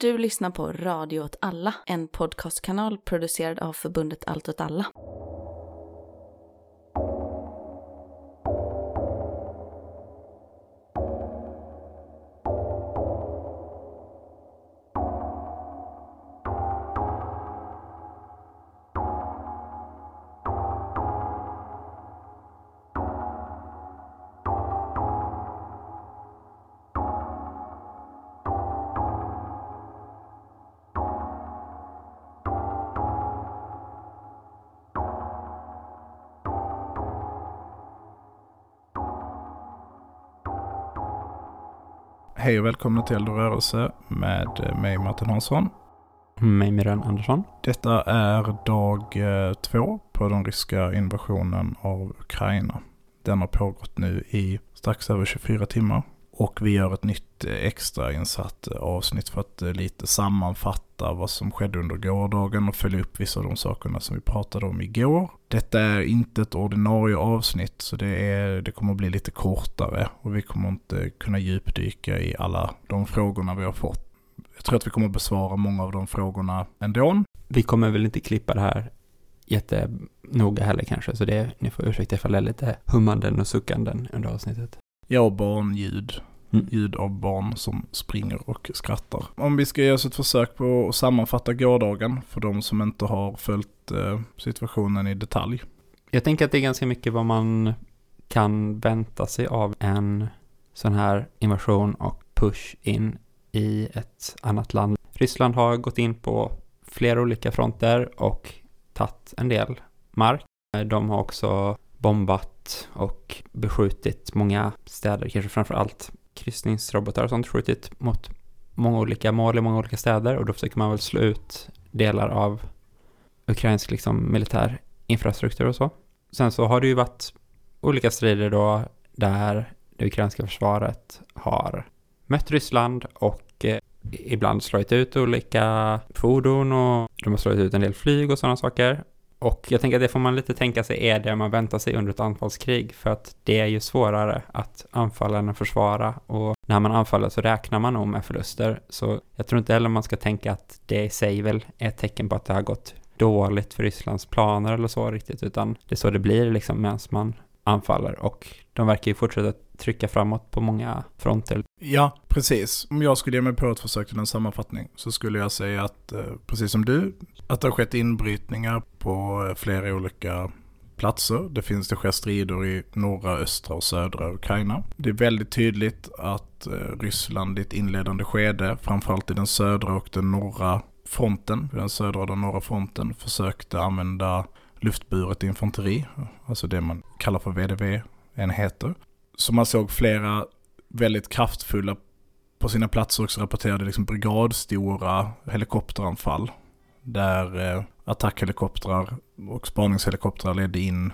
Du lyssnar på Radio åt alla, en podcastkanal producerad av förbundet Allt åt alla. Hej och välkomna till Eld och rörelse med mig Martin Hansson. Mig Miran Andersson. Detta är dag eh, två på den ryska invasionen av Ukraina. Den har pågått nu i strax över 24 timmar. Och vi gör ett nytt eh, extrainsatt avsnitt för att eh, lite sammanfatta vad som skedde under gårdagen och följa upp vissa av de sakerna som vi pratade om igår. Detta är inte ett ordinarie avsnitt så det, är, det kommer att bli lite kortare och vi kommer inte kunna djupdyka i alla de frågorna vi har fått. Jag tror att vi kommer att besvara många av de frågorna ändå. Vi kommer väl inte klippa det här jättenoga heller kanske, så det, ni får ursäkta ifall det är lite hummanden och suckanden under avsnittet. Ja, barnljud. Mm. Ljud av barn som springer och skrattar. Om vi ska ge oss ett försök på att sammanfatta gårdagen för de som inte har följt eh, situationen i detalj. Jag tänker att det är ganska mycket vad man kan vänta sig av en sån här invasion och push in i ett annat land. Ryssland har gått in på flera olika fronter och tagit en del mark. De har också bombat och beskjutit många städer, kanske framför allt kryssningsrobotar och sånt, skjutit typ mot många olika mål i många olika städer och då försöker man väl slå ut delar av ukrainsk liksom militär infrastruktur och så. Sen så har det ju varit olika strider då där det ukrainska försvaret har mött Ryssland och eh, ibland slagit ut olika fordon och de har slagit ut en del flyg och sådana saker. Och jag tänker att det får man lite tänka sig är det man väntar sig under ett anfallskrig? För att det är ju svårare att anfalla än att försvara. Och när man anfaller så räknar man nog med förluster. Så jag tror inte heller man ska tänka att det i sig väl är ett tecken på att det har gått dåligt för Rysslands planer eller så riktigt utan det är så det blir liksom medan man anfaller. Och de verkar ju fortsätta trycka framåt på många fronter. Ja, precis. Om jag skulle ge mig på ett försök till en sammanfattning så skulle jag säga att, eh, precis som du, att det har skett inbrytningar på eh, flera olika platser. Det finns det sker strider i norra, östra och södra Ukraina. Det är väldigt tydligt att eh, Ryssland i ett inledande skede, framförallt i den södra och den norra fronten, den södra och den norra fronten, försökte använda luftburet infanteri, alltså det man kallar för VDV-enheter. Så man såg flera väldigt kraftfulla på sina platser också rapporterade liksom brigadstora helikopteranfall. Där eh, attackhelikoptrar och spaningshelikoptrar ledde in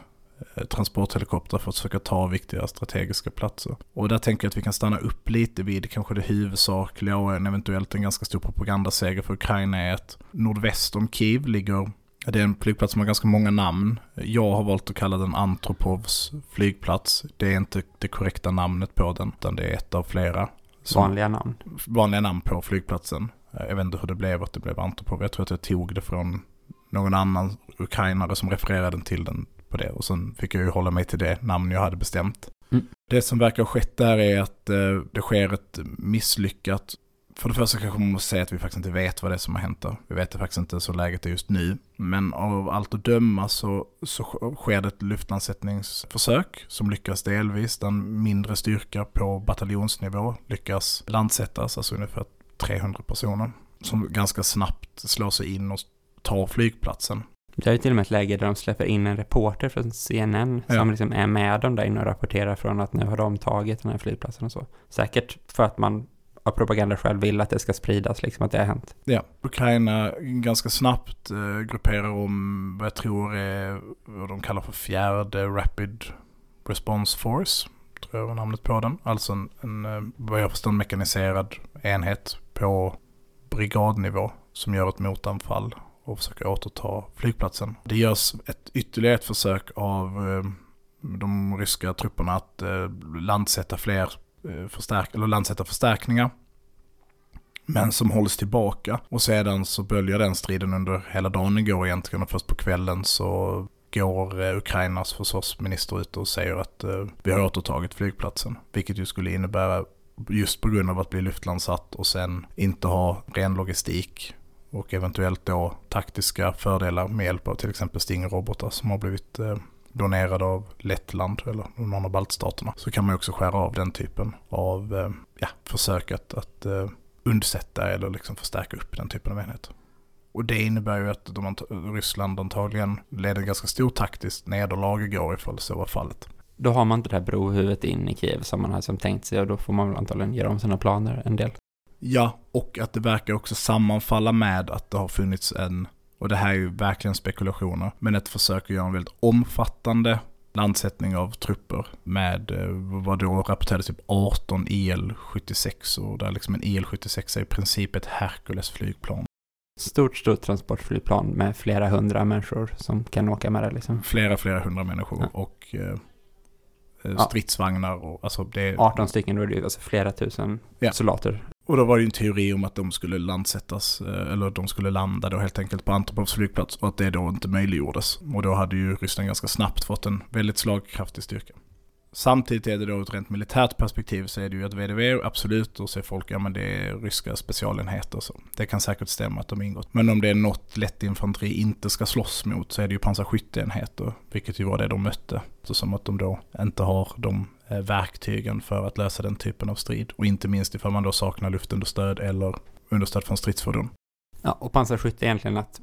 eh, transporthelikoptrar för att försöka ta viktiga strategiska platser. Och där tänker jag att vi kan stanna upp lite vid kanske det huvudsakliga och en eventuellt en ganska stor propagandaseger för Ukraina är att nordväst om Kiev ligger det är en flygplats som har ganska många namn. Jag har valt att kalla den Antropovs flygplats. Det är inte det korrekta namnet på den, utan det är ett av flera. Vanliga namn. Vanliga namn på flygplatsen. Jag vet inte hur det blev att det blev Antropov. Jag tror att jag tog det från någon annan ukrainare som refererade till den på det. Och sen fick jag ju hålla mig till det namn jag hade bestämt. Mm. Det som verkar ha skett där är att eh, det sker ett misslyckat för det första kanske man måste säga att vi faktiskt inte vet vad det är som har hänt där. Vi vet det faktiskt inte så läget är just nu. Men av allt att döma så, så sker det ett luftlandsättningsförsök som lyckas delvis. Den mindre styrka på bataljonsnivå lyckas landsättas, alltså ungefär 300 personer. Som ganska snabbt slår sig in och tar flygplatsen. Det är till och med ett läge där de släpper in en reporter från CNN Ja. som liksom är med dem där inne och rapporterar från att nu har de tagit den här flygplatsen och så. Säkert för att man av propaganda själv vill att det ska spridas, liksom att det har hänt. Ja, Ukraina ganska snabbt eh, grupperar om vad jag tror är vad de kallar för fjärde Rapid Response Force. Tror jag var namnet på den. Alltså en, en eh, vad jag förstår en mekaniserad enhet på brigadnivå som gör ett motanfall och försöker återta flygplatsen. Det görs ett ytterligare ett försök av eh, de ryska trupperna att eh, landsätta fler Eh, förstärk eller landsätta förstärkningar men som hålls tillbaka. Och sedan så böljar den striden under hela dagen igår egentligen och först på kvällen så går eh, Ukrainas försvarsminister ut och säger att eh, vi har återtagit flygplatsen. Vilket ju skulle innebära, just på grund av att bli luftlandsatt och sen inte ha ren logistik och eventuellt då taktiska fördelar med hjälp av till exempel Stinger-robotar som har blivit donerade av Lettland eller någon av baltstaterna. Så kan man också skära av den typen av eh, ja, försök att, att eh, undsätta eller liksom förstärka upp den typen av enheter. Och det innebär ju att de, Ryssland antagligen leder ganska stor taktiskt nederlag igår ifall så var fallet. Då har man inte det här brohuvudet in i Kiev som man har som tänkt sig och då får man väl antagligen göra om sina planer en del. Ja, och att det verkar också sammanfalla med att det har funnits en, och det här är ju verkligen spekulationer, men ett försök att göra en väldigt omfattande landsättning av trupper med eh, vad då rapporterades typ 18 IL-76 och där liksom en IL-76 är i princip ett Hercules-flygplan. Stort, stort transportflygplan med flera hundra människor som kan åka med det liksom. Flera, flera hundra människor ja. och eh, eh stridsvagnar och alltså det... 18 stycken, då är det alltså flera tusen ja. soldater. Och då var det ju en teori om att de skulle landsättas, eh, eller de skulle landa då helt enkelt på Antopovs flygplats och att det då inte möjliggjordes. Och då hade ju Ryssland ganska snabbt fått en väldigt slagkraftig styrka. Samtidigt är det då ett rent militärt perspektiv så är det ju att VDV absolut, och så är folk, ja men det är ryska specialenheter så. Det kan säkert stämma att de ingått. Men om det är något lätt infanteri inte ska slåss mot så är det ju pansarskytteenheter, vilket ju var det de mötte. Så som att de då inte har de verktygen för att lösa den typen av strid. Och inte minst ifall man då saknar luftunderstöd eller understöd från stridsfordon. Ja, och pansarskytte är egentligen att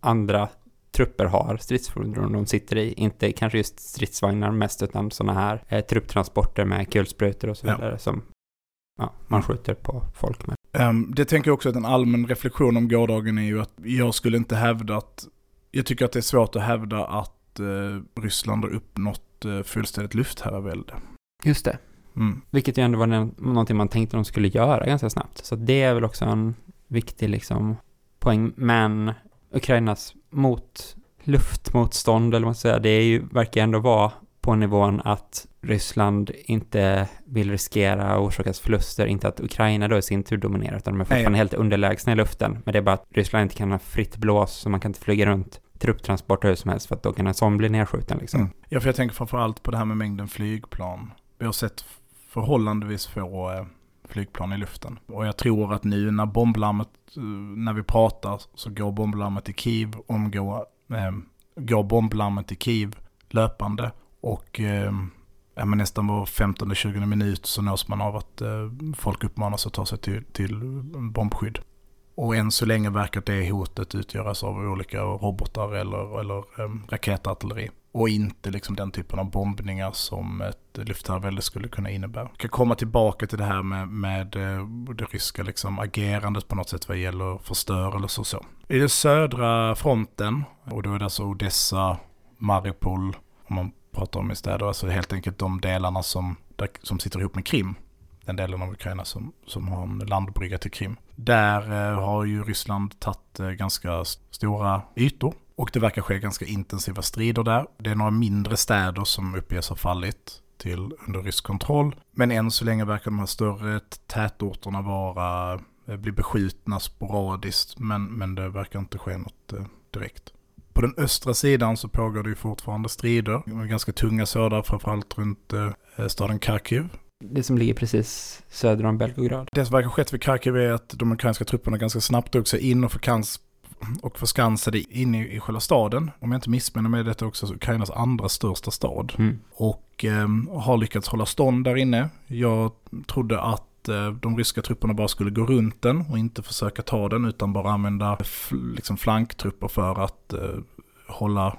andra trupper har stridsfordon de sitter i. Inte kanske just stridsvagnar mest, utan sådana här eh, trupptransporter med kulsprutor och så vidare ja. som ja, man skjuter på folk med. Um, det tänker jag också att en allmän reflektion om gårdagen är ju att jag skulle inte hävda att, jag tycker att det är svårt att hävda att uh, Ryssland har uppnått fullständigt luftherravälde. Just det. Mm. Vilket ju ändå var någonting man tänkte de skulle göra ganska snabbt. Så det är väl också en viktig liksom poäng. Men Ukrainas mot luftmotstånd, eller vad man ska säga, det är ju, verkar ändå vara på nivån att Ryssland inte vill riskera att orsakas förluster, inte att Ukraina då i sin tur dominerar, utan de är fortfarande Nej. helt underlägsna i luften. Men det är bara att Ryssland inte kan ha fritt blås, så man kan inte flyga runt trupptransporter hur som helst, för att då kan en sån bli nedskjuten liksom. Mm. Ja, för jag tänker framförallt på det här med mängden flygplan. Vi har sett förhållandevis få eh, flygplan i luften. Och jag tror att nu när bomblarmet, eh, när vi pratar, så går bomblarmet i Kiev, omgår, eh, går bomblarmet i Kiev löpande. Och eh, ja, men nästan var 15-20 minut så nås man av att eh, folk uppmanas att ta sig till, till bombskydd. Och än så länge verkar det hotet utgöras av olika robotar eller, eller um, raketartilleri. Och inte liksom den typen av bombningar som ett luftherravälde skulle kunna innebära. Jag kan komma tillbaka till det här med, med eh, det ryska liksom agerandet på något sätt vad gäller förstörelse och så. I den södra fronten, och då är det alltså Odessa, Mariupol, om man pratar om i städer, alltså helt enkelt de delarna som, där, som sitter ihop med Krim den delen av Ukraina som, som har en landbrygga till Krim. Där eh, har ju Ryssland tagit eh, ganska stora ytor och det verkar ske ganska intensiva strider där. Det är några mindre städer som uppges ha fallit till under rysk kontroll. Men än så länge verkar de här större tätorterna vara, eh, bli beskjutna sporadiskt, men, men det verkar inte ske något direkt. På den östra sidan så pågår det ju fortfarande strider, ganska tunga sådana, framförallt runt staden Kharkiv. Det som ligger precis söder om Belgorod. Det som verkar skett vid Kharkiv är att de ukrainska trupperna ganska snabbt drog sig in och förkans och förskansade in i, i själva staden. Om jag inte missminner mig är detta också Ukrainas andra största stad. Mm. Och eh, har lyckats hålla stånd där inne. Jag trodde att eh, de ryska trupperna bara skulle gå runt den och inte försöka ta den utan bara använda liksom flanktrupper för att eh, hålla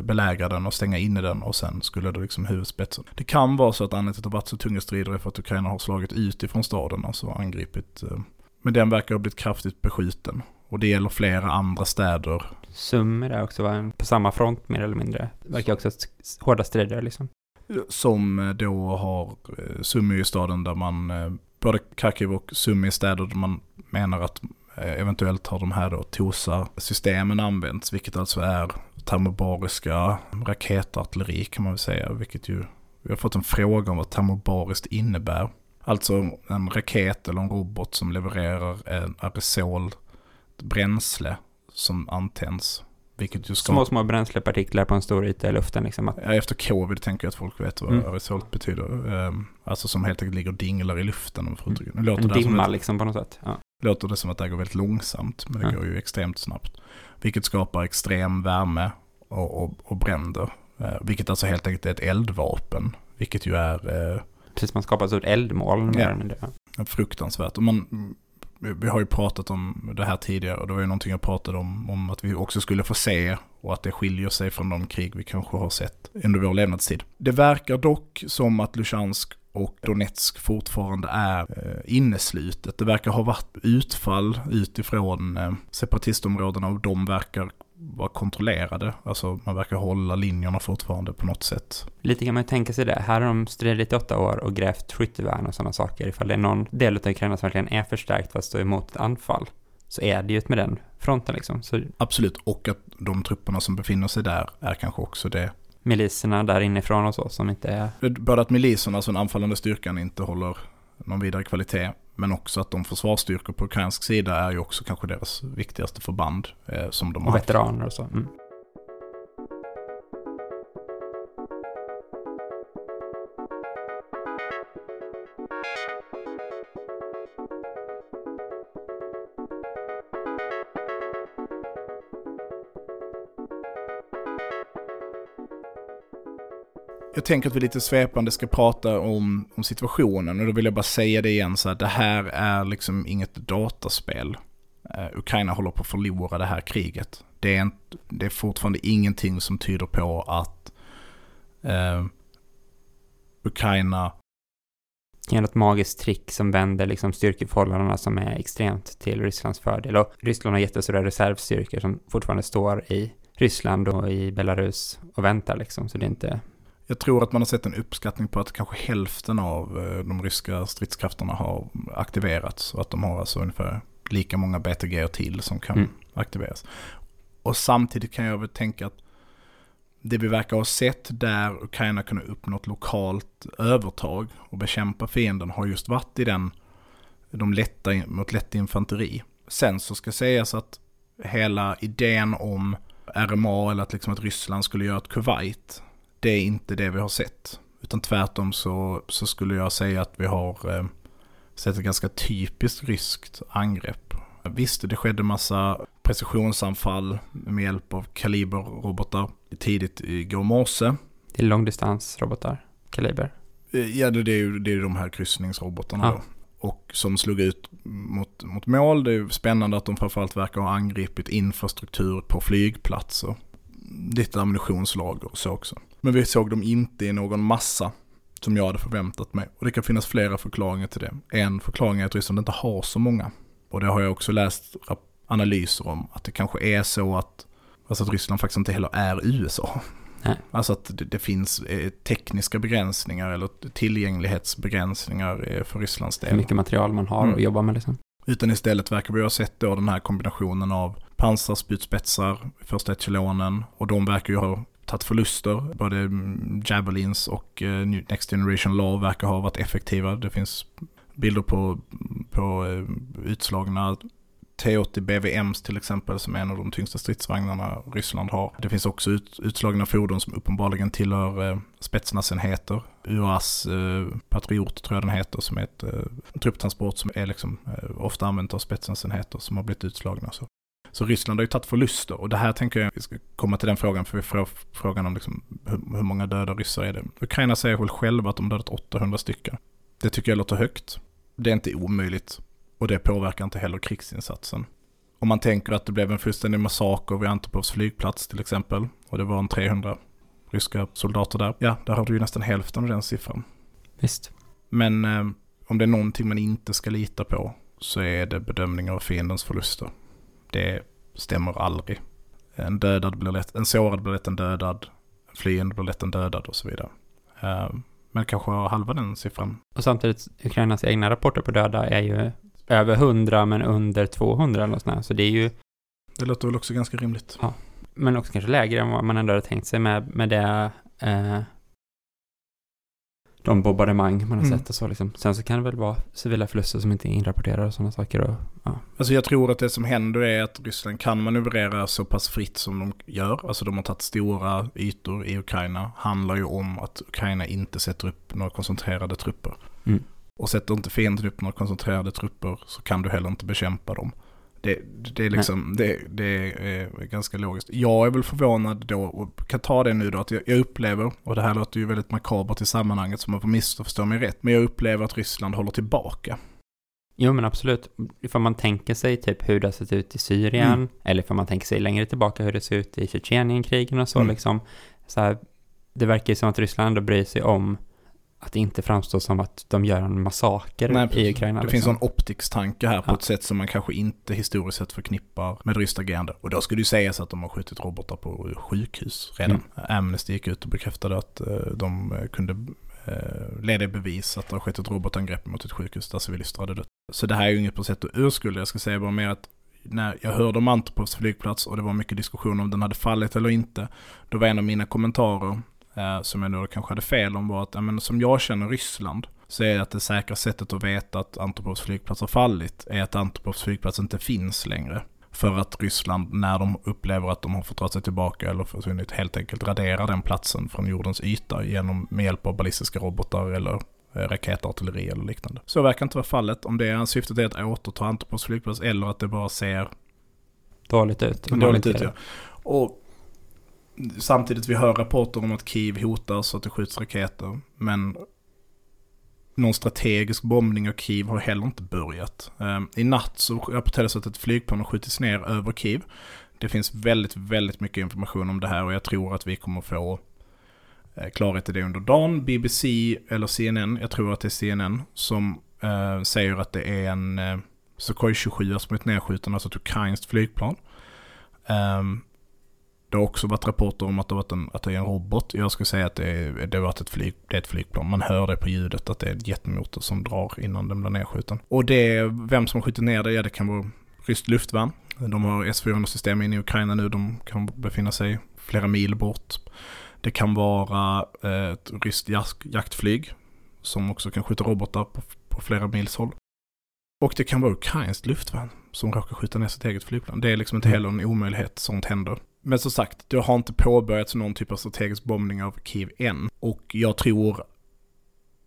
belägra den och stänga inne den och sen skulle det liksom huvudspetsen. Det kan vara så att anledningen till att det varit så tunga strider är för att Ukraina har slagit ut ifrån staden, alltså angripit. Eh, men den verkar ha blivit kraftigt beskjuten. Och det gäller flera andra städer. Sumer är också va? på samma front mer eller mindre. Verkar också hårda strider liksom. Som eh, då har eh, Sumy i staden där man, både Kharkiv och Sumy i städer där man menar att eventuellt har de här då TOSA-systemen använts, vilket alltså är termobariska raketartilleri kan man väl säga, vilket ju, vi har fått en fråga om vad termobariskt innebär. Alltså en raket eller en robot som levererar en aerosol bränsle som antänds. Vilket ju ska... Små, små bränslepartiklar på en stor yta i luften liksom. Att, Efter covid tänker jag att folk vet vad Mm. aerosol betyder. Ehm, Alltså som helt enkelt ligger och dinglar i luften. Om. Nu låter en det, dimma att, liksom på något sätt. Ja. låter det som att det går väldigt långsamt. Men det Ja. går ju extremt snabbt. Vilket skapar extrem värme och, och, och bränder. Eh, Vilket alltså helt enkelt är ett eldvapen. Vilket ju är eh, Precis, man skapar ett stort eldmoln Ja. Ja. fruktansvärt. Och man, vi- vi har ju pratat om det här tidigare och det var ju någonting jag pratade om, om att vi också skulle få se och att det skiljer sig från de krig vi kanske har sett under vår levnadstid. Det verkar dock som att Luhansk och Donetsk fortfarande är eh, inneslutet. Det verkar ha varit utfall utifrån eh, separatistområdena och de verkar vara kontrollerade. Alltså man verkar hålla linjerna fortfarande på något sätt. Lite kan man ju tänka sig det. Här har de stridit i åtta år och grävt skyttevärn och sådana saker. Ifall det är någon del av Ukraina som verkligen är förstärkt för att stå emot ett anfall så är det ju med den fronten liksom. Så Absolut, och att de trupperna som befinner sig där är kanske också det miliserna där inifrån och så som inte är... Både att miliserna, alltså den anfallande styrkan, inte håller någon vidare kvalitet. Men också att de försvarsstyrkor på ukrainsk sida är ju också kanske deras viktigaste förband eh, som de Och har. veteraner och så. Mm. Tänker att vi lite svepande ska prata om, om situationen och då vill jag bara säga det igen så att det här är liksom inget dataspel. Uh, Ukraina håller på att förlora det här kriget. Det är, en, det är fortfarande ingenting som tyder på att uh, Ukraina Genom ett magiskt trick som vänder liksom styrkeförhållandena som är extremt till Rysslands fördel. Och Ryssland har jättestora reservstyrkor som fortfarande står i Ryssland och i Belarus och väntar liksom. Så det är inte... Jag tror att man har sett en uppskattning på att kanske hälften av eh, de ryska stridskrafterna har aktiverats. Och att de har alltså ungefär lika många BTG till som kan Mm. aktiveras. Och samtidigt kan jag väl tänka att det vi verkar ha sett där Ukraina kunde uppnå ett lokalt övertag och bekämpa fienden har just varit i den, de lätta, mot lätt infanteri. Sen så ska sägas att hela idén om RMA eller att, liksom att Ryssland skulle göra ett Kuwait det är inte det vi har sett. Utan tvärtom så, så skulle jag säga att vi har eh, sett ett ganska typiskt ryskt angrepp. Visst, det skedde massa precisionsanfall med hjälp av kaliberrobotar tidigt igår morse. Det är långdistansrobotar, kaliber. Eh, Ja, det är ju det är de här kryssningsrobotarna Ja. då. Och som slog ut mot, mot mål. Det är spännande att de framförallt verkar ha angripit infrastruktur på flygplatser. Lite ammunitionslager och så också. Men vi såg dem inte i någon massa som jag hade förväntat mig. Och det kan finnas flera förklaringar till det. En förklaring är att Ryssland inte har så många. Och det har jag också läst analyser om. Att det kanske är så att, alltså att Ryssland faktiskt inte heller är USA. Nej. Alltså att det, det finns eh, tekniska begränsningar eller tillgänglighetsbegränsningar eh, för Rysslands Hur del. mycket material man har Mm. att jobba med liksom. Utan istället verkar vi ha sett då den här kombinationen av pansarspjutspetsar första echelonen och de verkar ju ha tagit förluster. Både Javelins och eh, Next Generation Law verkar ha varit effektiva. Det finns bilder på, på eh, utslagna T80 BVMs till exempel som är en av de tyngsta stridsvagnarna Ryssland har. Det finns också ut, utslagna fordon som uppenbarligen tillhör eh, spetsnasenheter. UAS eh, Patriot tror jag den heter som är ett eh, trupptransport som är liksom eh, ofta använt av spetsnasenheter som har blivit utslagna. Så så Ryssland har ju tagit förluster och det här tänker jag vi ska komma till den frågan för vi får frågan om liksom, hur, hur många döda ryssar är det. Ukraina säger väl själva att de dödat 800 stycken. Det tycker jag låter högt. Det är inte omöjligt. Och det påverkar inte heller krigsinsatsen. Om man tänker att det blev en fullständig massaker vid Antopovs flygplats till exempel. Och det var en 300 ryska soldater där. Ja, där har du ju nästan hälften av den siffran. Visst. Men eh, om det är någonting man inte ska lita på så är det bedömningar av fiendens förluster. Det stämmer aldrig. En dödad blir lätt, en sårad blir lätt en dödad. En flyende blir lätt en dödad och så vidare. Eh, men kanske halva den siffran. Och samtidigt, Ukrainas egna rapporter på döda är ju över 100 men under 200 eller här. Så det är ju, Det låter väl också ganska rimligt. men också kanske lägre än vad man ändå hade tänkt sig med, med det, eh, de bombardemang man har Mm. sett och så liksom. Sen så kan det väl vara civila förluster som inte är inrapporterade och sådana saker och ja. Alltså jag tror att det som händer är att Ryssland kan manövrera så pass fritt som de gör. Alltså de har tagit stora ytor i Ukraina. Handlar ju om att Ukraina inte sätter upp några koncentrerade trupper. Mm. Och sätter inte fienden upp några koncentrerade trupper så kan du heller inte bekämpa dem. Det, det, är liksom, det, det är ganska logiskt. Jag är väl förvånad då, och kan ta det nu då, att jag, jag upplever, och det här låter ju väldigt makabert i sammanhanget så man får missförstå mig rätt, men jag upplever att Ryssland håller tillbaka. Jo men absolut, ifall man tänker sig typ hur det har sett ut i Syrien, Mm. eller ifall man tänker sig längre tillbaka hur det ser ut i Tjetjenienkrigen och så Mm. liksom. Så här, det verkar ju som att Ryssland ändå bryr sig om att det inte framstår som att de gör en massaker Nej, i. Ukraina. Det liksom. finns en optikstanke här på Ja. ett sätt som man kanske inte historiskt sett förknippar med ryskt agerande. Och då skulle det ju sägas att de har skjutit robotar på sjukhus redan. Mm. Amnesty gick ut och bekräftade att eh, de eh, kunde eh, leda i bevis att det har skett ett robotangrepp mot ett sjukhus där civilister hade dött. Så det här är ju inget på sätt att urskulda. Jag ska säga bara mer att när jag hörde om Antopovs flygplats och det var mycket diskussion om den hade fallit eller inte. Då var en av mina kommentarer, eh, som jag nu kanske hade fel om, var att ja, men, som jag känner Ryssland så är att det säkra sättet att veta att Antopovs flygplats har fallit är att Antopovs flygplats inte finns längre. För att Ryssland, när de upplever att de har fått dra sig tillbaka eller försvunnit, helt enkelt raderar den platsen från jordens yta genom, med hjälp av ballistiska robotar eller eh, raketartilleri eller liknande. Så verkar inte vara fallet. Om det är syftet är att återta Antopovs flygplats eller att det bara ser Dåligt ut. dåligt ut. Ja. det. Och samtidigt vi hör rapporter om att Kiev hotas så att det skjuts raketer. Men någon strategisk bombning av Kiev har heller inte börjat. Ehm, I natt så rapporterades att ett flygplan har skjutits ner över Kiev. Det finns väldigt, väldigt mycket information om det här och jag tror att vi kommer få eh, klarhet i det under dagen. BBC eller CNN, jag tror att det är CNN, som eh, säger att det är en eh, Sukhoi 27 som är nedskjuten, alltså ett ukrainskt flygplan. Ehm, det har också varit rapporter om att det, varit en, att det är en robot. Jag skulle säga att det, är, det, har varit ett, flyg, det är ett flygplan. Man hör det på ljudet att det är en jetmotor som drar innan den blir nedskjuten. Och det, vem som har skjutit ner det, ja det kan vara ryskt luftvärn. De har S-400-system inne i Ukraina nu, de kan befinna sig flera mil bort. Det kan vara eh, ett ryskt jak- jaktflyg som också kan skjuta robotar på, på flera mils håll. Och det kan vara ukrainskt luftvärn som råkar skjuta ner sitt eget flygplan. Det är liksom inte heller en omöjlighet, sånt händer. Men som sagt, det har inte påbörjats någon typ av strategisk bombning av Kiev än. Och jag tror,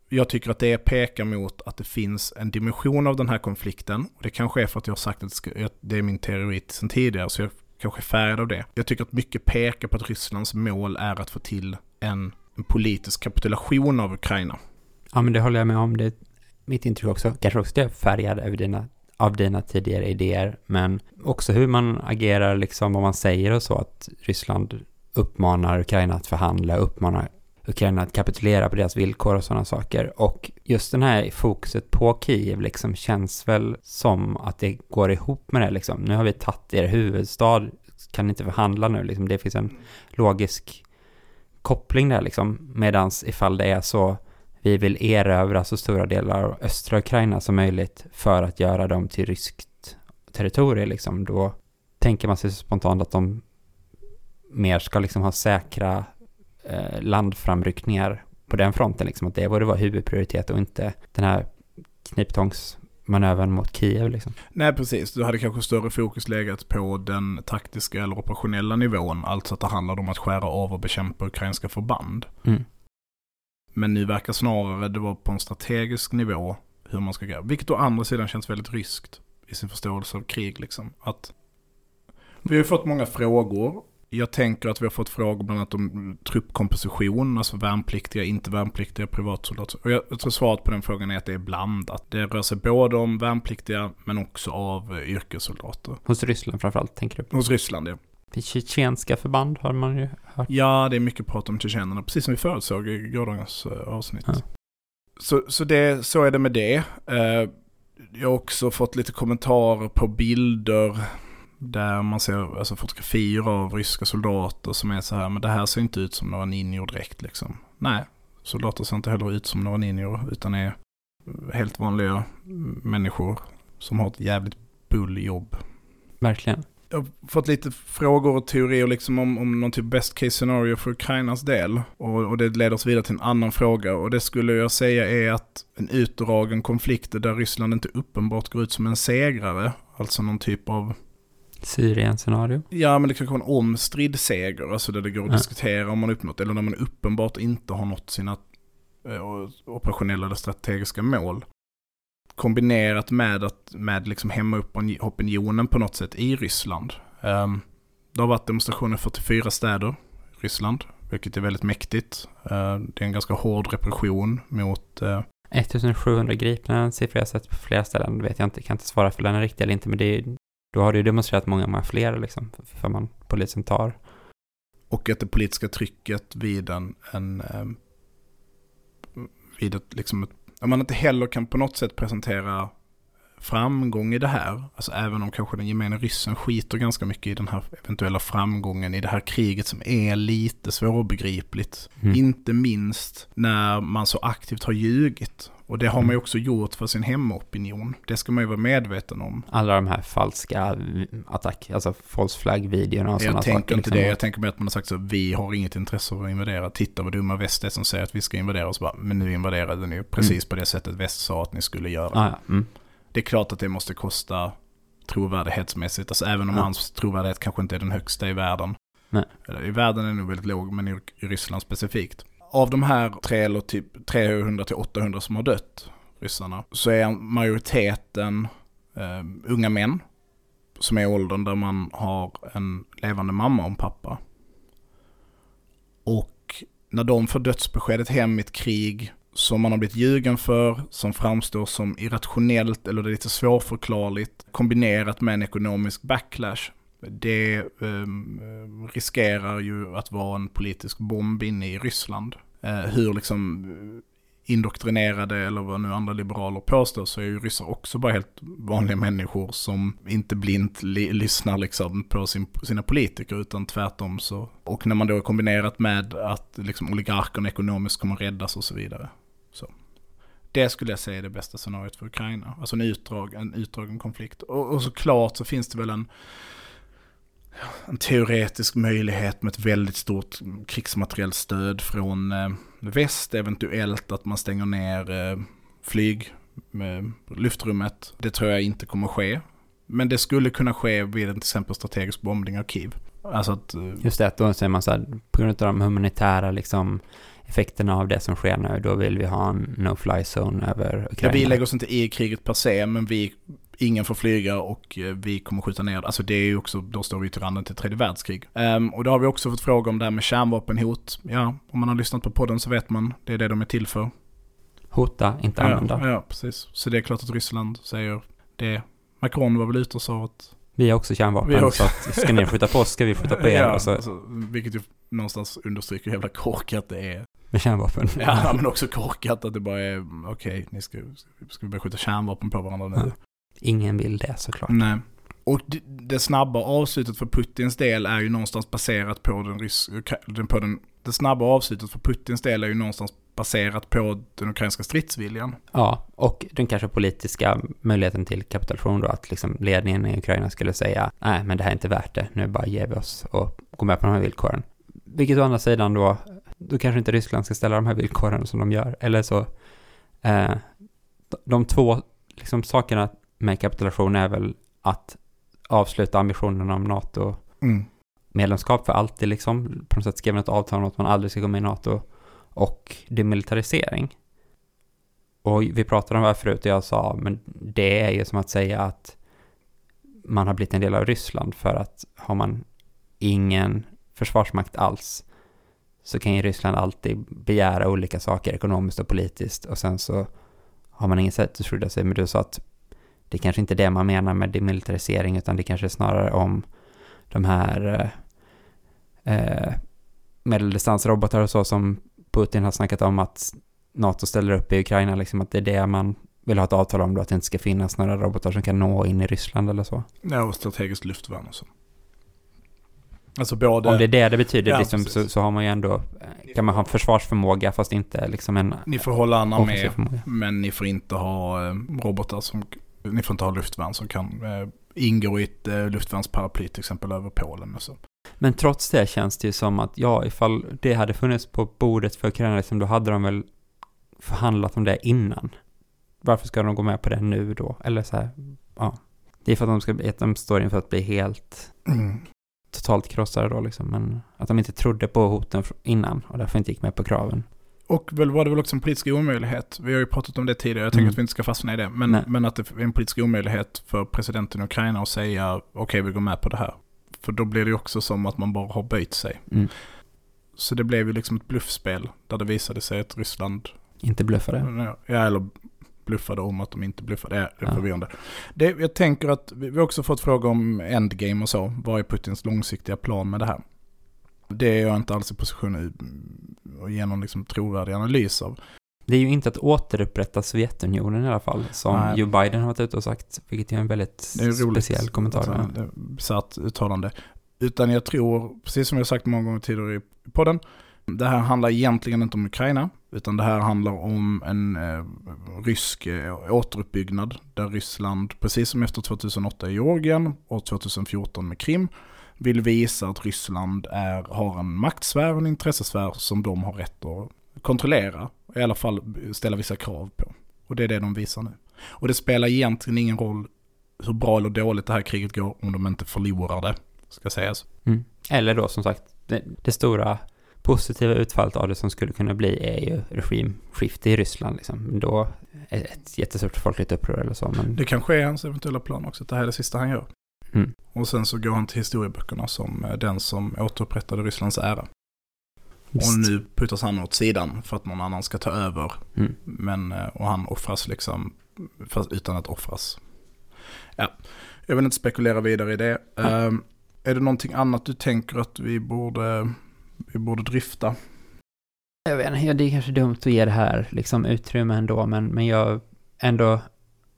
jag tycker att det pekar mot att det finns en dimension av den här konflikten. Och det kanske är för att jag har sagt att det, är min teori sedan tidigare, så jag kanske är färgad av det. Jag tycker att mycket pekar på att Rysslands mål är att få till en, en politisk kapitulation av Ukraina. Ja, men det håller jag med om. Det är mitt intryck också. Kanske också att jag är färgad över dina, av dina tidigare idéer, men också hur man agerar, liksom vad man säger och så, att Ryssland uppmanar Ukraina att förhandla, uppmanar Ukraina att kapitulera på deras villkor och sådana saker. Och just den här fokuset på Kiev liksom känns väl som att det går ihop med det liksom. Nu har vi tagit er huvudstad, kan ni inte förhandla nu liksom. Det finns en logisk koppling där liksom. Medans ifall det är så vi vill erövra så stora delar av östra Ukraina som möjligt för att göra dem till ryskt territorium liksom. Då tänker man sig spontant att de mer ska liksom ha säkra eh, landframryckningar på den fronten liksom. Att det borde vara huvudprioritet och inte den här kniptångsmanövern mot Kiev liksom. Nej, precis. Du hade kanske större fokus legat på den taktiska eller operationella nivån. Alltså att det handlade om att skära av och bekämpa ukrainska förband. Mm. Men nu verkar snarare det vara på en strategisk nivå hur man ska göra. Vilket å andra sidan känns väldigt ryskt i sin förståelse av krig liksom. Att vi har fått många frågor. Jag tänker att vi har fått frågor bland annat om truppkomposition, alltså värnpliktiga, inte värnpliktiga, privatsoldater. Och jag, jag tror svaret på den frågan är att det är blandat. Det rör sig både om värnpliktiga men också av eh, yrkessoldater. Hos Ryssland framförallt, tänker du? Hos Ryssland, ja. Tjetjenska förband har man ju hört. Ja, det är mycket prat om tjetjenerna, precis som vi förutsåg i gårdagens eh, avsnitt. Ja. Så, så, det, så är det med det. Eh, jag har också fått lite kommentarer på bilder där man ser alltså, fotografier av ryska soldater som är så här, men det här ser inte ut som några ninjor direkt liksom. Nej, soldater ser inte heller ut som några ninjor utan är helt vanliga människor som har ett jävligt bulljobb. Verkligen. Jag har fått lite frågor och teorier liksom om, om någon typ best case scenario för Ukrainas del. Och, och det leder oss vidare till en annan fråga. Och det skulle jag säga är att en utdragen konflikt där Ryssland inte uppenbart går ut som en segrare, alltså någon typ av Syrien-scenario. Ja, men det kan vara en omstridd seger, alltså där det går att Ja. diskutera om man uppnått, eller när man uppenbart inte har nått sina eh, operationella eller strategiska mål. Kombinerat med att med liksom hämma upp opini- opinionen på något sätt i Ryssland. Um, det har varit demonstrationer i 44 städer i Ryssland, vilket är väldigt mäktigt. Eh, det är en ganska hård repression mot eh, 1700 gripna, en siffra jag sett på flera ställen, vet jag inte, kan inte svara för den är riktig eller inte, men det är, då har det ju demonstrerat många, många fler liksom, för man polisen tar. Och att det politiska trycket vid en, en eh, vid ett, liksom ett, där man inte heller kan på något sätt presentera framgång i det här, alltså även om kanske den gemene ryssen skiter ganska mycket i den här eventuella framgången i det här kriget som är lite svårbegripligt. Mm. Inte minst när man så aktivt har ljugit. Och det har man ju också gjort för sin hemmaopinion. Det ska man ju vara medveten om. Alla de här falska attack, alltså false flag-videorna och sådana Jag saker. tänker inte liksom. det, jag tänker mer att man har sagt så vi har inget intresse av att invadera. Titta vad dumma väst är som säger att vi ska invadera oss bara, men nu invaderade ni ju precis på det sättet väst sa att ni skulle göra. Ah, ja. mm. Det är klart att det måste kosta trovärdighetsmässigt, alltså även om Ja. hans trovärdighet kanske inte är den högsta i världen. Nej. Eller, I världen är den nog väldigt låg, men i, i Ryssland specifikt. Av de här tre eller typ 300 till 800 som har dött, ryssarna, så är majoriteten eh, unga män som är i åldern där man har en levande mamma och en pappa. Och när de får dödsbeskedet hem i ett krig som man har blivit ljugen för, som framstår som irrationellt eller lite svårförklarligt, kombinerat med en ekonomisk backlash. Det eh, riskerar ju att vara en politisk bomb inne i Ryssland. Eh, hur liksom eh, indoktrinerade eller vad nu andra liberaler påstår så är ju ryssar också bara helt vanliga människor som inte blint li- lyssnar liksom på sin, sina politiker utan tvärtom så. Och när man då är kombinerat med att liksom oligarkerna ekonomiskt kommer räddas och så vidare. Det skulle jag säga är det bästa scenariot för Ukraina. Alltså en, utdrag, en utdragen konflikt. Och, och såklart så finns det väl en en teoretisk möjlighet med ett väldigt stort krigsmateriellt stöd från eh, väst, eventuellt att man stänger ner eh, flyg med luftrummet. Det tror jag inte kommer ske. Men det skulle kunna ske vid en till exempel strategisk bombning av Kiev. Alltså att... eh, Just det, att då säger man så här, på grund av de humanitära liksom, effekterna av det som sker nu, då vill vi ha en no-fly zone över Ja, Ukraina. vi lägger oss inte i kriget per se, men vi, ingen får flyga och eh, vi kommer skjuta ner. Alltså det är ju också, då står vi till randen till tredje världskrig. Ehm, och då har vi också fått fråga om det här med kärnvapenhot. Ja, om man har lyssnat på podden så vet man, det är det de är till för. Hota, inte använda. Ja, ja, precis. Så det är klart att Ryssland säger det. Macron var väl ute och sa att... Vi har också kärnvapen, har också- så att ska ni skjuta på oss ska vi skjuta på er. ja, så, alltså, vilket ju någonstans understryker hur jävla korkat det är. Med kärnvapen. Ja, men också korkat att det bara är, okej, ni ska, ska vi börja skjuta kärnvapen på varandra nu? Ja. Ingen vill det såklart. Nej. Och det, snabba avslutet för Putins del är ju någonstans baserat på den rysk, den- på den, det snabba avslutet för Putins del är ju någonstans baserat på den ukrainska stridsviljan. Ja, och den kanske politiska möjligheten till kapitulation då, att liksom ledningen i Ukraina skulle säga nej, men det här är inte värt det, nu bara ger vi oss och går med på de här villkoren. Vilket å andra sidan då, då kanske inte Ryssland ska ställa de här villkoren som de gör, eller så, eh, de två liksom, sakerna med kapitulation är väl att avsluta ambitionen om NATO Mm. medlemskap för alltid liksom, på något sätt skriva ett avtal om att man aldrig ska gå med i NATO och demilitarisering. Och vi pratade om det här förut och jag sa, men det är ju som att säga att man har blivit en del av Ryssland för att har man ingen försvarsmakt alls så kan ju Ryssland alltid begära olika saker ekonomiskt och politiskt och sen så har man inget sätt att skydda sig. Men du sa att det kanske inte är det man menar med demilitarisering utan det kanske är snarare om de här eh, eh, medeldistansrobotar och så som Putin har snackat om att NATO ställer upp i Ukraina, liksom att det är det man vill ha ett avtal om då, att det inte ska finnas några robotar som kan nå in i Ryssland eller så. Ja, och strategiskt luftvärn och så. Alltså både... Om det är det det betyder, Ja, liksom, så, så har man ju ändå, eh, kan man ha en försvarsförmåga fast inte liksom en Ni får hålla armé, förmåga. men ni får inte ha eh, robotar som... Ni får inte ha luftvärn som kan eh, ingår i ett eh, luftvärnsparaply till exempel över Polen och så. Men trots det känns det ju som att, ja, ifall det hade funnits på bordet för Ukraina, liksom, då hade de väl förhandlat om det innan. Varför ska de gå med på det nu då? Eller så här, ja. Det är för att de, ska, att de står inför att bli helt Mm. Totalt krossade då liksom, men att de inte trodde på hoten innan och därför inte gick med på kraven. Och väl var det väl också en politisk omöjlighet. Vi har ju pratat om det tidigare, jag tänker Mm. att vi inte ska fastna i det. Men, Nej. men att det är en politisk omöjlighet för presidenten i Ukraina att säga okej vi går med på det här. För då blir det ju också som att man bara har böjt sig. Mm. Så det blev ju liksom ett bluffspel där det visade sig att Ryssland, Inte bluffade. ja eller bluffade om att de inte bluffade. Det är, Ja. förvirrande. Det, jag tänker att vi också fått frågor om endgame och så. Vad är Putins långsiktiga plan med det här? Det är jag inte alls i position att- ge någon liksom trovärdig analys av. Det är ju inte att återupprätta Sovjetunionen i alla fall, som Nej. Joe Biden har varit ute och sagt, vilket är en väldigt Det är roligt. speciell kommentar. Alltså, är Bisarrt uttalande. Utan jag tror, precis som jag sagt många gånger tidigare i podden, det här handlar egentligen inte om Ukraina, utan det här handlar om en eh, rysk eh, återuppbyggnad där Ryssland, precis som efter 2008 i Georgien och 2014 med Krim, vill visa att Ryssland är, har en maktsfär och en intressesfär som de har rätt att kontrollera, i alla fall ställa vissa krav på. Och det är det de visar nu. Och det spelar egentligen ingen roll hur bra eller dåligt det här kriget går om de inte förlorar det, ska sägas. Mm. Eller då som sagt, det, det stora positiva utfallet av det som skulle kunna bli är ju regimskifte i Ryssland. Liksom. Då är ett jättestort folkligt uppror eller så. Men, Det kanske är hans eventuella plan också, att det här är det sista han gör. mm. Och sen så går han till historieböckerna som eh, den som återupprättade Rysslands ära. Visst. Och nu puttas han åt sidan för att någon annan ska ta över. Mm. Men, eh, och han offras liksom, fast utan att offras. Ja, jag vill inte spekulera vidare i det. Ehm, är det någonting annat du tänker att vi borde, vi borde dryfta? Jag vet inte, det är kanske dumt att ge det här liksom utrymme ändå, men, men jag ändå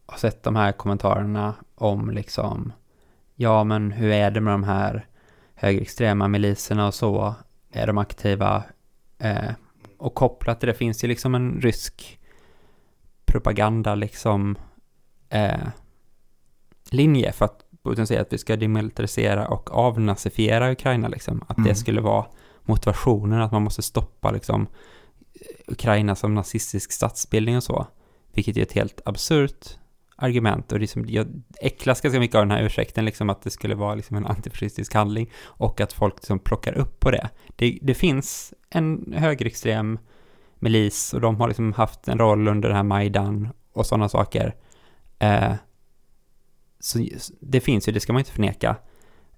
har sett de här kommentarerna om liksom, ja men hur är det med de här högerextrema miliserna och så, är de aktiva? Eh, och kopplat till det finns ju liksom en rysk propaganda liksom eh, linje för att Putin säger att vi ska demilitarisera och avnazifiera Ukraina liksom, att Mm. det skulle vara motivationen att man måste stoppa liksom eh, Ukraina som nazistisk statsbildning och så. Vilket är ett helt absurt argument och liksom, jag äcklas ganska mycket av den här ursäkten, liksom att det skulle vara liksom en antifascistisk handling och att folk liksom plockar upp på det. Det, det finns en högerextrem milis och de har liksom haft en roll under den här Majdan och sådana saker. Eh, så det finns ju, det ska man inte förneka.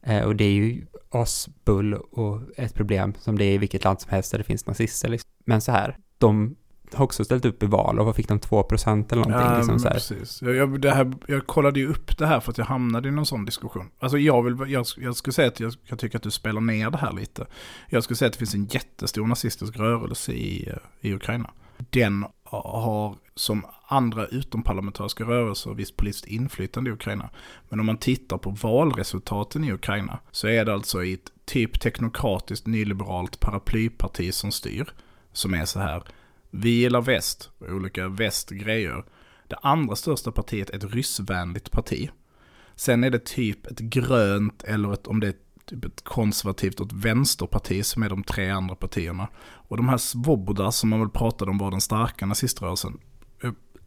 Eh, och det är ju asbull och ett problem som det är i vilket land som helst där det finns nazister. Liksom. Men så här, de har också ställt upp i val och vad fick de 2% eller någonting? Ja, liksom så här. precis. Jag, jag, det här, jag kollade ju upp det här för att jag hamnade i någon sån diskussion. Alltså jag, vill, jag, jag skulle säga att jag, jag tycker att du spelar ner det här lite. Jag skulle säga att det finns en jättestor nazistisk rörelse i, eh, i Ukraina. Den har som andra utomparlamentariska rörelser visst politiskt inflytande i Ukraina. Men om man tittar på valresultaten i Ukraina så är det alltså i ett typ teknokratiskt nyliberalt paraplyparti som styr. Som är så här, vi gillar väst och olika västgrejer. Det andra största partiet är ett ryssvänligt parti. Sen är det typ ett grönt eller ett, om det är typ ett konservativt och ett vänsterparti som är de tre andra partierna. Och de här svoboda som man väl pratade om var den starka naziströrelsen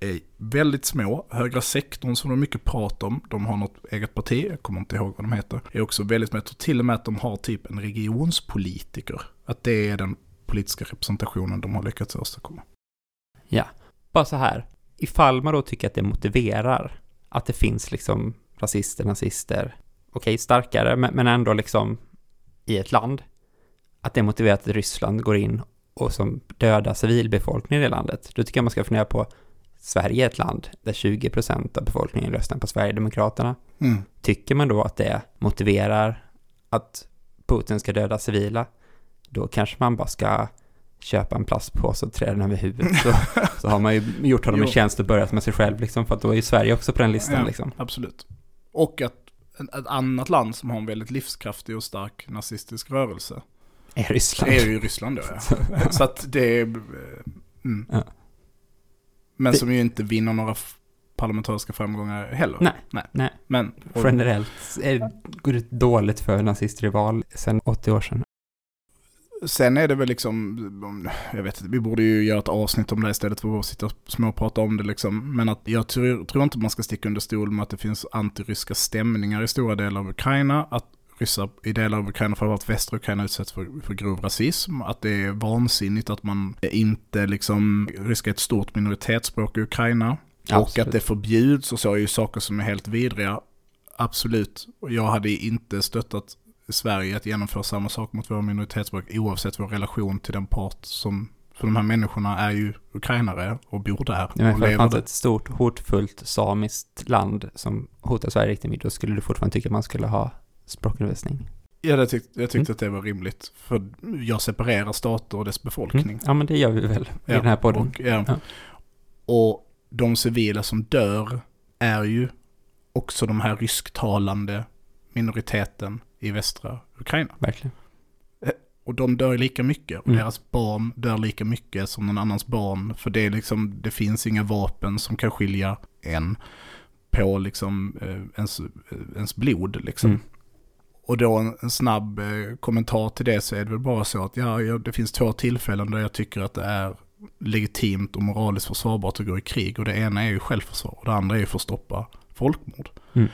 är- väldigt små. Högra sektorn som de mycket pratar om, de har något eget parti, jag kommer inte ihåg vad de heter, är också väldigt små. Till och med att de har typ en regionspolitiker. Att det är den politiska representationen de har lyckats åstadkomma. Ja, Bara så här, ifall man då tycker att det motiverar att det finns liksom rasister, nazister, okej starkare, men, ändå liksom i ett land, att det motiverar att Ryssland går in och som dödar civilbefolkningen i det landet, då tycker jag man ska fundera på Sverige är ett land där 20% av befolkningen röstar på Sverigedemokraterna. Mm. Tycker man då att det motiverar att Putin ska döda civila, då kanske man bara ska köpa en plastpåse och trä den över huvudet. Så, så har man ju gjort honom en tjänst och börjat med sig själv, liksom, för att då är ju Sverige också på den listan. Ja. Liksom. Absolut. Och att ett, ett annat land som har en väldigt livskraftig och stark nazistisk rörelse Är Ryssland. är ju Ryssland då ja. Så att det är... eh, Mm. Ja. Men Det- som ju inte vinner några parlamentariska framgångar heller. Nej, Nej. nej. Men, och, Generellt är, går det dåligt för nazister i val sedan 80 år sedan. sen är det väl liksom, jag vet inte, vi borde ju göra ett avsnitt om det istället för att sitta och småprata om det liksom. Men att jag tror, tror inte man ska sticka under stol med att det finns antiryska stämningar i stora delar av Ukraina. Att ryssar i delar av Ukraina, framförallt västra Ukraina, utsätts för, för grov rasism. Att det är vansinnigt att man inte liksom, ryska är ett stort minoritetsspråk i Ukraina. Och Absolut. att det förbjuds och så är ju saker som är helt vidriga. Absolut. Och jag hade inte stöttat Sverige att genomföra samma sak mot våra minoritetsspråk oavsett vår relation till den part som, för de här människorna är ju ukrainare och bor där. Ja, men och för det fanns ett stort hotfullt samiskt land som hotar Sverige riktigt mycket, då skulle du fortfarande tycka att man skulle ha språkundervisning. Ja, det tyck, jag tyckte Mm. att det var rimligt. För jag separerar stater och dess befolkning. Mm. Ja, men det gör vi väl i Ja, den här podden. Och, ja. Ja. och de civila som dör är ju också de här rysktalande minoriteten i västra Ukraina. Verkligen. Och de dör lika mycket. Och Mm. deras barn dör lika mycket som någon annans barn. För det är liksom, det finns inga vapen som kan skilja en på liksom eh, ens, eh, ens blod liksom. Mm. Och då en, en snabb eh, kommentar till det så är det väl bara så att ja, ja, det finns två tillfällen där jag tycker att det är legitimt och moraliskt försvarbart att gå i krig. Och det ena är ju självförsvar och det andra är ju för att stoppa folkmord. Mm.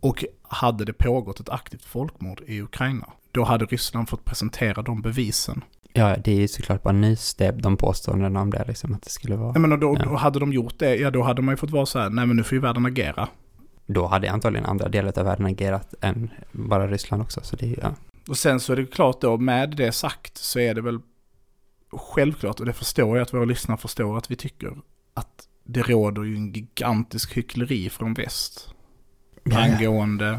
Och hade det pågått ett aktivt folkmord i Ukraina, då hade Ryssland fått presentera de bevisen. Ja, det är ju såklart bara nystäbb de påståendena om det, liksom att det skulle vara... Jag menar, då, Ja. då hade de gjort det, ja då hade man ju fått vara så här, nej men nu får ju världen agera. Då hade antagligen andra delar av världen agerat än bara Ryssland också, så det ja. Och sen så är det klart då, med det sagt så är det väl självklart, och det förstår jag att våra lyssnare förstår att vi tycker, att det råder ju en gigantisk hyckleri från väst. Angående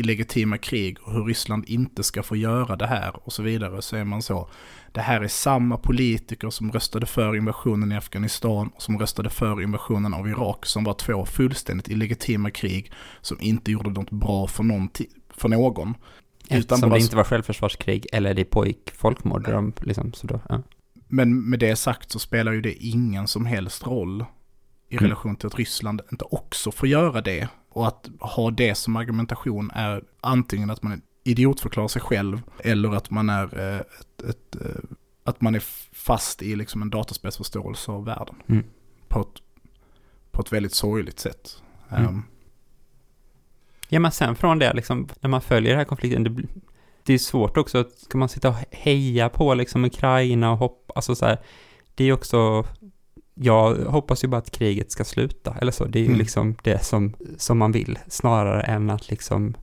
illegitima krig och hur Ryssland inte ska få göra det här och så vidare så är man så. Det här är samma politiker som röstade för invasionen i Afghanistan och som röstade för invasionen av Irak som var två fullständigt illegitima krig som inte gjorde något bra för, någon för någon. Eftersom bara det inte var självförsvarskrig eller det pågick folkmord, de liksom, så då, ja. Men med det sagt så spelar ju det ingen som helst roll i Mm. relation till att Ryssland inte också får göra det. Och att ha det som argumentation är antingen att man idiotförklarar sig själv eller att man är eh, ett, ett, eh, att man är fast i liksom en dataspelsförståelse av världen. Mm. På, ett, på ett väldigt sorgligt sätt. Mm. Ehm, Ja, men sen från det, liksom, när man följer den här konflikten, det, det är svårt också, att ska man sitta och heja på liksom Ukraina och hoppa, alltså så här, det är också, jag hoppas ju bara att kriget ska sluta, eller så, det är ju Mm. liksom det som, som man vill, snarare än att liksom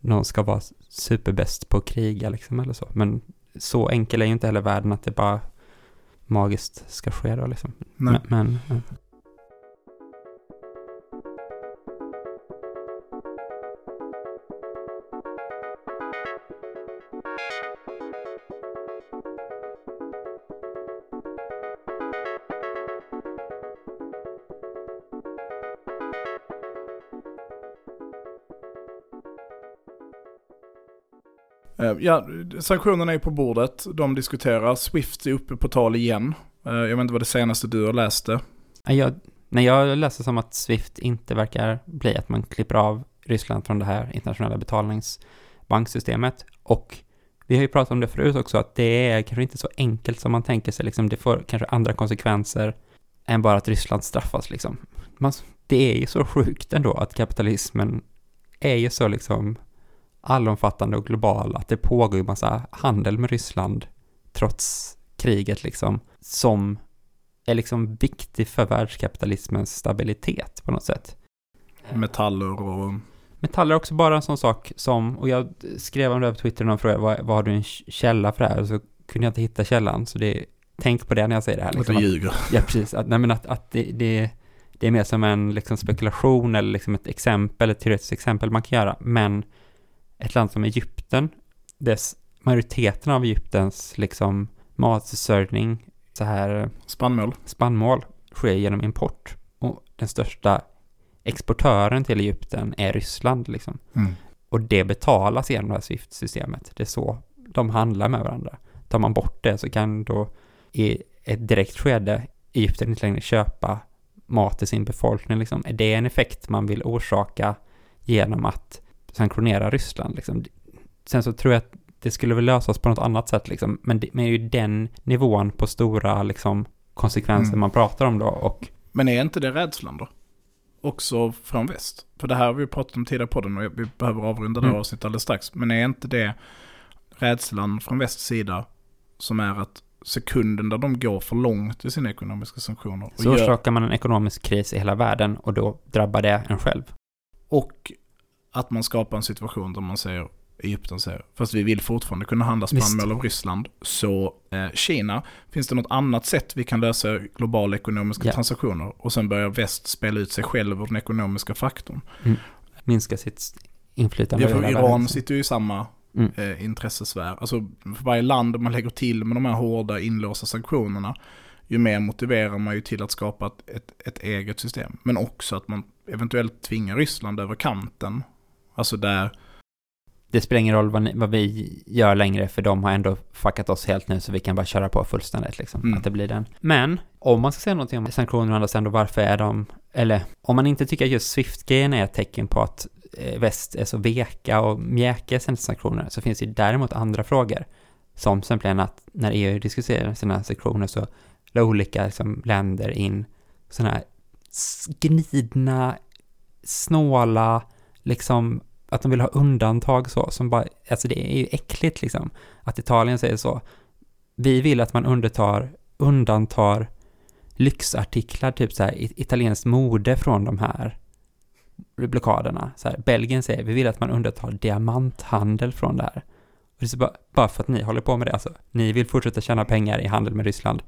någon ska vara superbäst på att kriga liksom, eller så, men så enkel är ju inte heller världen att det bara magiskt ska ske då liksom. nej. Men, men ja. Eh, ja, sanktionerna är på bordet, de diskuterar. Swift är uppe på tal igen. Eh, jag vet inte vad det senaste du har läst det. Jag, nej, jag läser som att Swift inte verkar bli att man klipper av Ryssland från det här internationella betalningsbanksystemet. Och vi har ju pratat om det förut också, att det är kanske inte så enkelt som man tänker sig. Liksom, det får kanske andra konsekvenser än bara att Ryssland straffas. Liksom. Man, det är ju så sjukt ändå att kapitalismen är ju så liksom allomfattande och global, att det pågår ju massa handel med Ryssland trots kriget liksom, som är liksom viktig för världskapitalismens stabilitet på något sätt. Metaller och... Metaller är också bara en sån sak som, och jag skrev om det på Twitter och någon frågade vad, vad har du en källa för det här? Och så kunde jag inte hitta källan, så det, tänk på det när jag säger det här. Att Liksom, du att, ljuger. ja, precis. Att, nej, men att, att det, det, det är mer som en liksom, spekulation eller liksom ett exempel, ett teoretiskt exempel man kan göra. Men ett land som Egypten, dess, majoriteten av Egyptens liksom, matförsörjning, så här Spannmål. spannmål sker genom import. Och den största exportören till Egypten är Ryssland liksom. Mm. Och det betalas genom det här Swift-systemet. Det är så de handlar med varandra. Tar man bort det så kan då i ett direkt skede Egypten inte längre köpa mat till sin befolkning. Liksom. Är det en effekt man vill orsaka genom att sanktionera Ryssland? Liksom? Sen så tror jag att det skulle väl lösas på något annat sätt, liksom. men det men är ju den nivån på stora liksom, konsekvenser Mm. man pratar om då. Och Men är inte det rädslan då? Också från väst? För det här har vi pratat om tidigare på den och vi behöver avrunda det Mm. avsnittet alldeles strax. Men är inte det rädslan från västs sida som är att sekunden där de går för långt i sina ekonomiska sanktioner så gör, orsakar man en ekonomisk kris i hela världen och då drabbar det en själv. och att man skapar en situation där man säger Egypten säger, fast vi vill fortfarande kunna handla spannmål av Ryssland, så eh, Kina, finns det något annat sätt vi kan lösa globala ekonomiska Ja. transaktioner? Och sen börjar väst spela ut sig själv ur den ekonomiska faktorn. Minska sitt inflytande Ja, för Iran världen. sitter ju i samma Mm. eh, intressesfär. Alltså för varje land man lägger till med de här hårda inlåsta sanktionerna, ju mer motiverar man ju till att skapa ett, ett, ett eget system. Men också att man eventuellt tvingar Ryssland över kanten. Alltså där, Det spelar ingen roll vad, ni, vad vi gör längre, för de har ändå fuckat oss helt nu, så vi kan bara köra på fullständigt liksom. Mm. Att det blir den. Men, om man ska säga någonting om sanktioner och andra sen då, varför är de, eller om man inte tycker att just Swift-grejen är ett tecken på att eh, väst är så veka och mjäkiga i sina sanktioner, så finns det ju däremot andra frågor. Som till exempel att när EU diskuterar sina sanktioner så la olika liksom, länder in sådana här gnidna, snåla, liksom att de vill ha undantag så, som bara, alltså det är ju äckligt liksom. Att Italien säger så. Vi vill att man undantar, undantar lyxartiklar, typ så här italienskt mode från de här blockaderna. Så här, Belgien säger, vi vill att man undantar diamanthandel från det här. Och det är så bara, bara för att ni håller på med det, alltså. Ni vill fortsätta tjäna pengar i handel med Ryssland.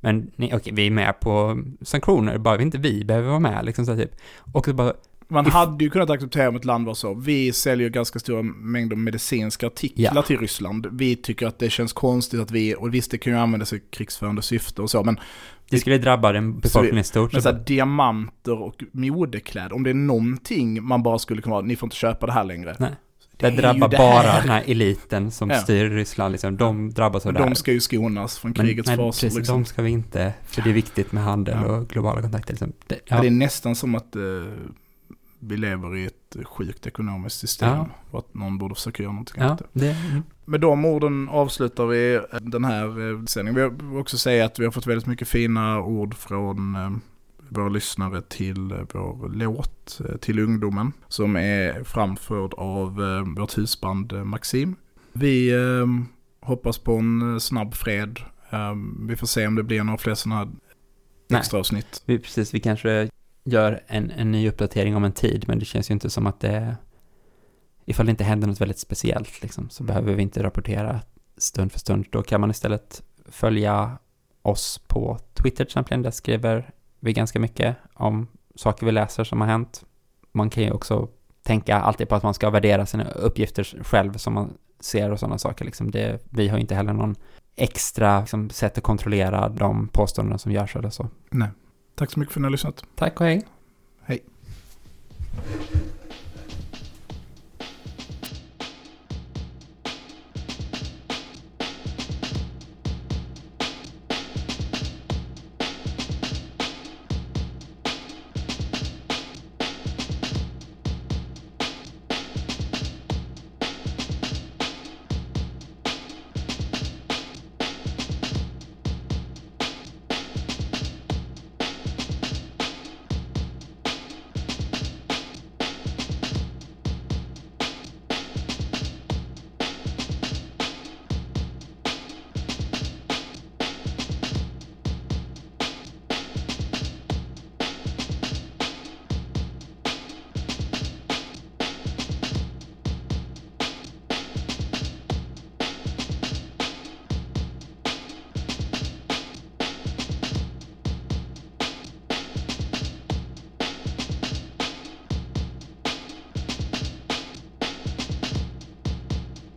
Men ni, okej, vi är med på um, sanktioner, bara vi inte vi behöver vara med, liksom så här, typ. Och så bara, man If- hade ju kunnat acceptera om ett land var så. Vi säljer ganska stora mängder medicinska artiklar Ja. till Ryssland. Vi tycker att det känns konstigt att vi, och visst det kan ju användas i krigsförande syfte och så, men det skulle drabba den befolkningen stort. Men så här, diamanter och modekläder, om det är någonting man bara skulle kunna vara, ni får inte köpa det här längre. Nej. Det Det drabbar det bara den här eliten som Ja. styr Ryssland, liksom. de drabbas av det. De ska ju skonas från Men- krigets fasor. Liksom. de ska vi inte, för det är viktigt med handel Ja. och globala kontakter. Liksom. Det, Ja. Det är nästan som att eh, vi lever i ett sjukt ekonomiskt system. Ja. Och att någon borde försöka göra någonting ja, åt det. det, mm. Med de orden avslutar vi eh, den här eh, sändningen. Vi vill också säga att vi har fått väldigt mycket fina ord från eh, våra lyssnare till vår låt till ungdomen. Som är framförd av vårt husband Maxim. Vi hoppas på en snabb fred. Vi får se om det blir några fler sådana här extra avsnitt. vi, precis, vi kanske gör en, en ny uppdatering om en tid, men det känns ju inte som att det, ifall det inte händer något väldigt speciellt, liksom, så behöver vi inte rapportera stund för stund. Då kan man istället följa oss på Twitter till exempel, där skriver vi ganska mycket om saker vi läser som har hänt. Man kan ju också tänka alltid på att man ska värdera sina uppgifter själv som man ser och sådana saker. Liksom det, vi har inte heller någon extra liksom, sätt att kontrollera de påståenden som görs eller så. Nej. Tack så mycket för att ni har lyssnat. Tack och hej. Hej.